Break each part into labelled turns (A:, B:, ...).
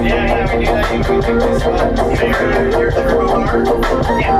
A: Yeah, yeah, we do that. You, we do this one. You
B: know, you're, you're, you're through a
A: Yeah.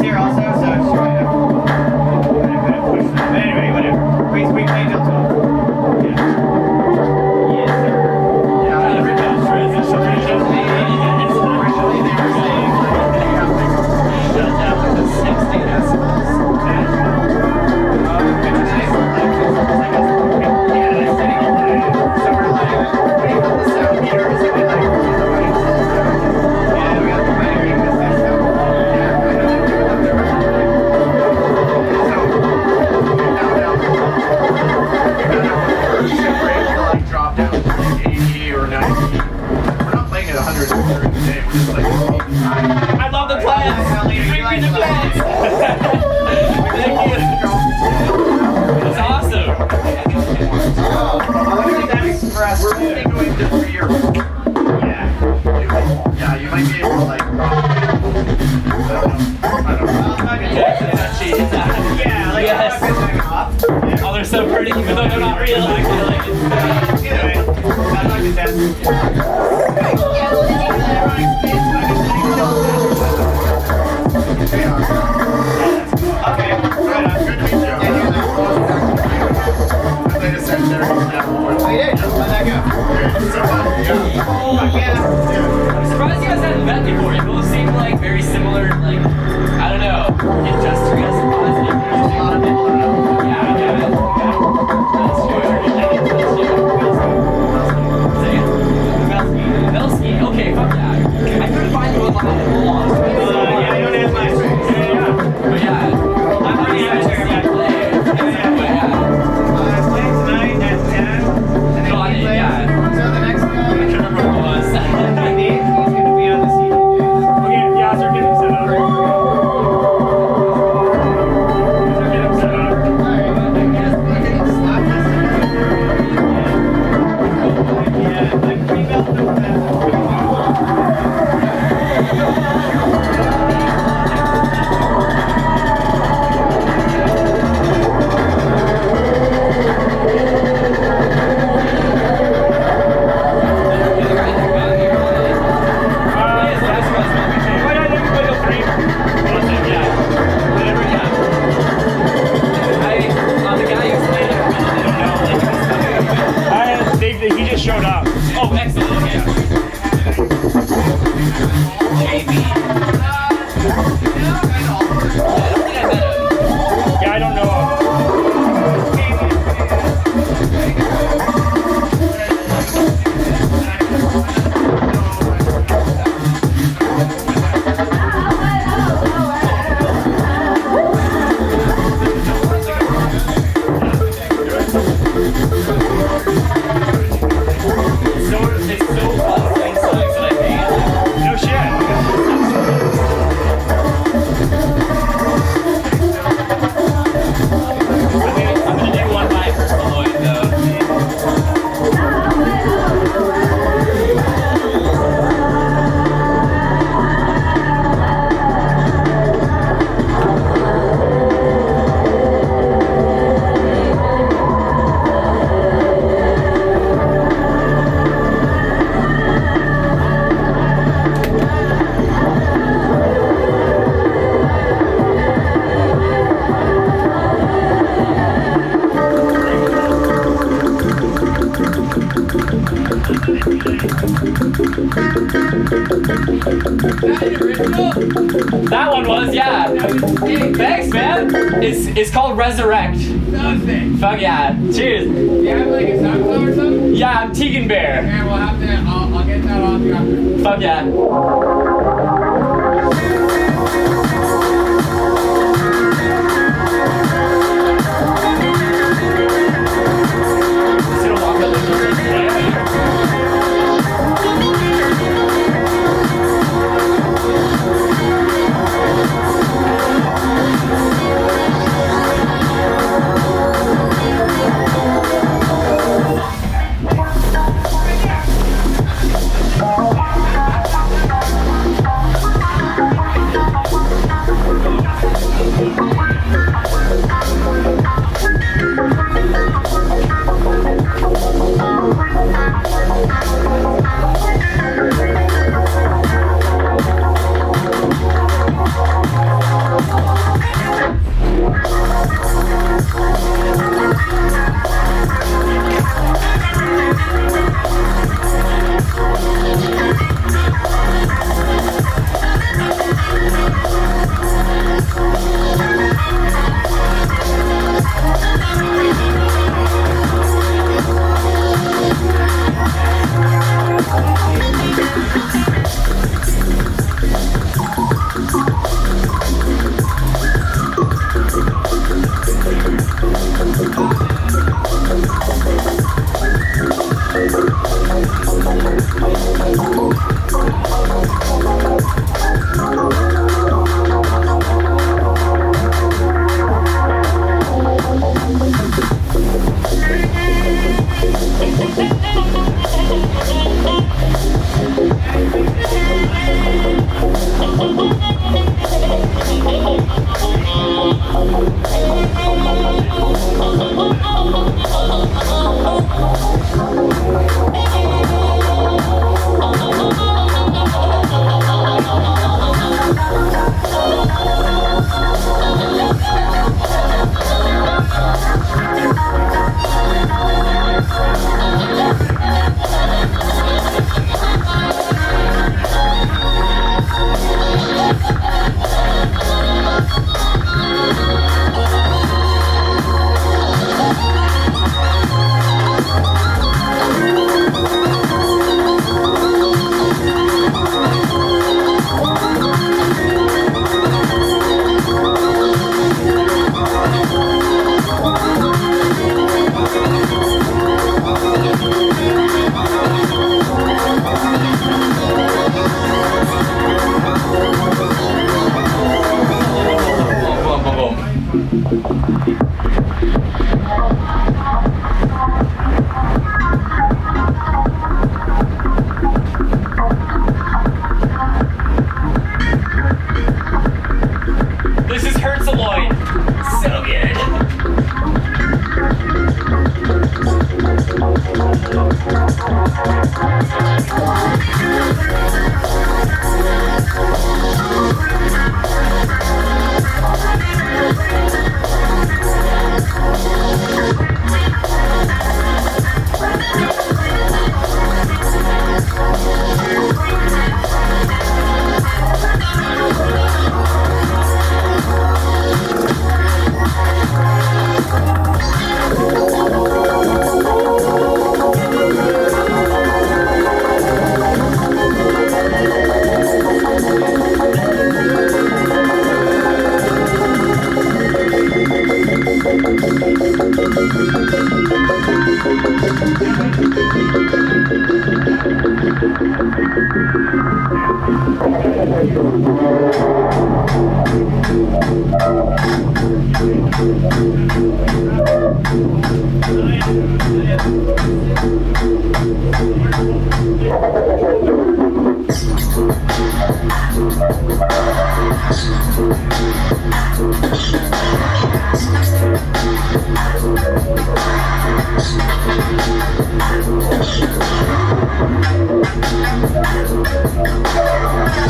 B: here also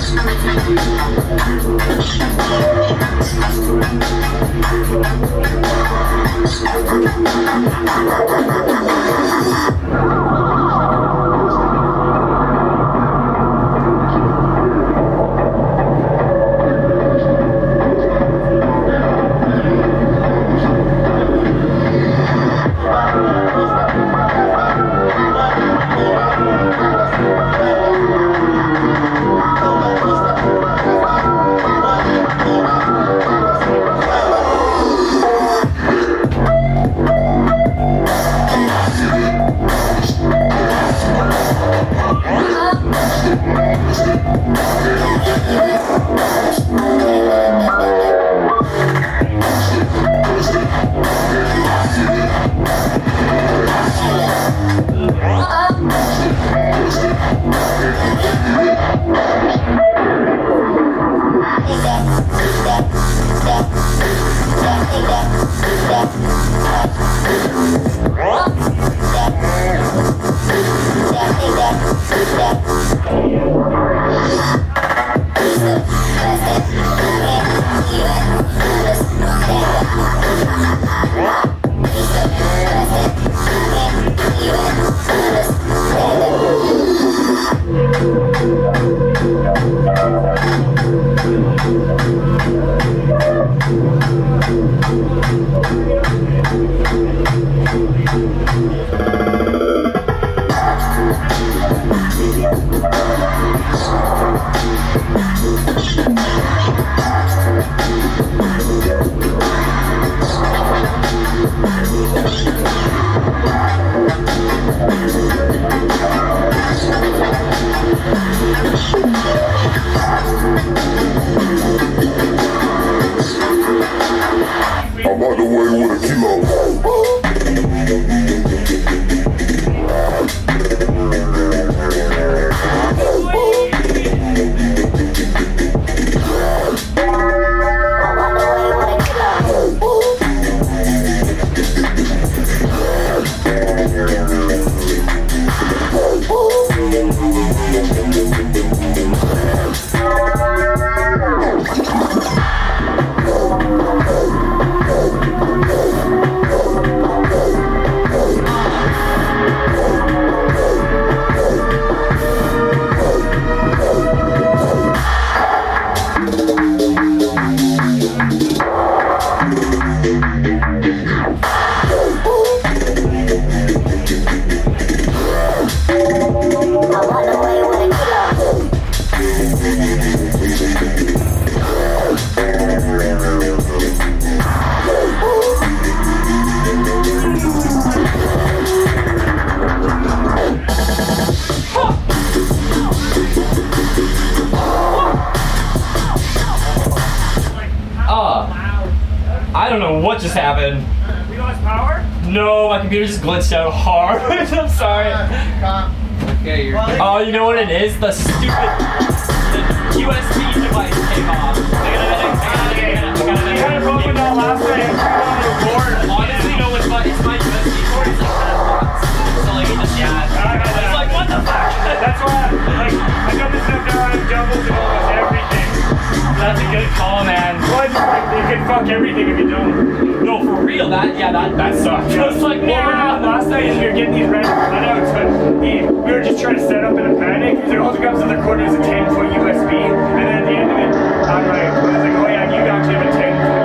A: I'm
C: glitched out hard. I'm sorry.
D: Okay, you're.
C: Oh, you know what it is? The stupid the USB device came off. I I I I
A: problem with that last night. On board.
C: Honestly, no, it's my, it's my USB cord. It's like kind. So like, it just, yeah. It's like, what the fuck?
A: That's why, like, I got this stuff down on doubles and almost everything.
C: That's a good call, man.
A: Just it could fuck everything if you don't.
C: No, for real. That, yeah, that, that. I was like, yeah.
A: last night we were getting these random cutouts, but we were just trying to set up in a panic. He said, all the comes in the corner is a 10 foot USB, and then at the end of it, I'm like, I was like, oh yeah, you actually have a 10 foot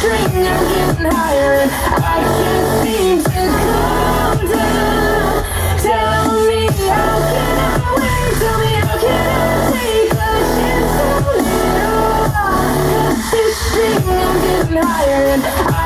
C: I'm getting
E: higher and I can't seem to down. Tell me
A: how can I wait? Tell me how can I take a
E: chance on it
A: all?
E: This
A: I'm
E: getting
A: higher and I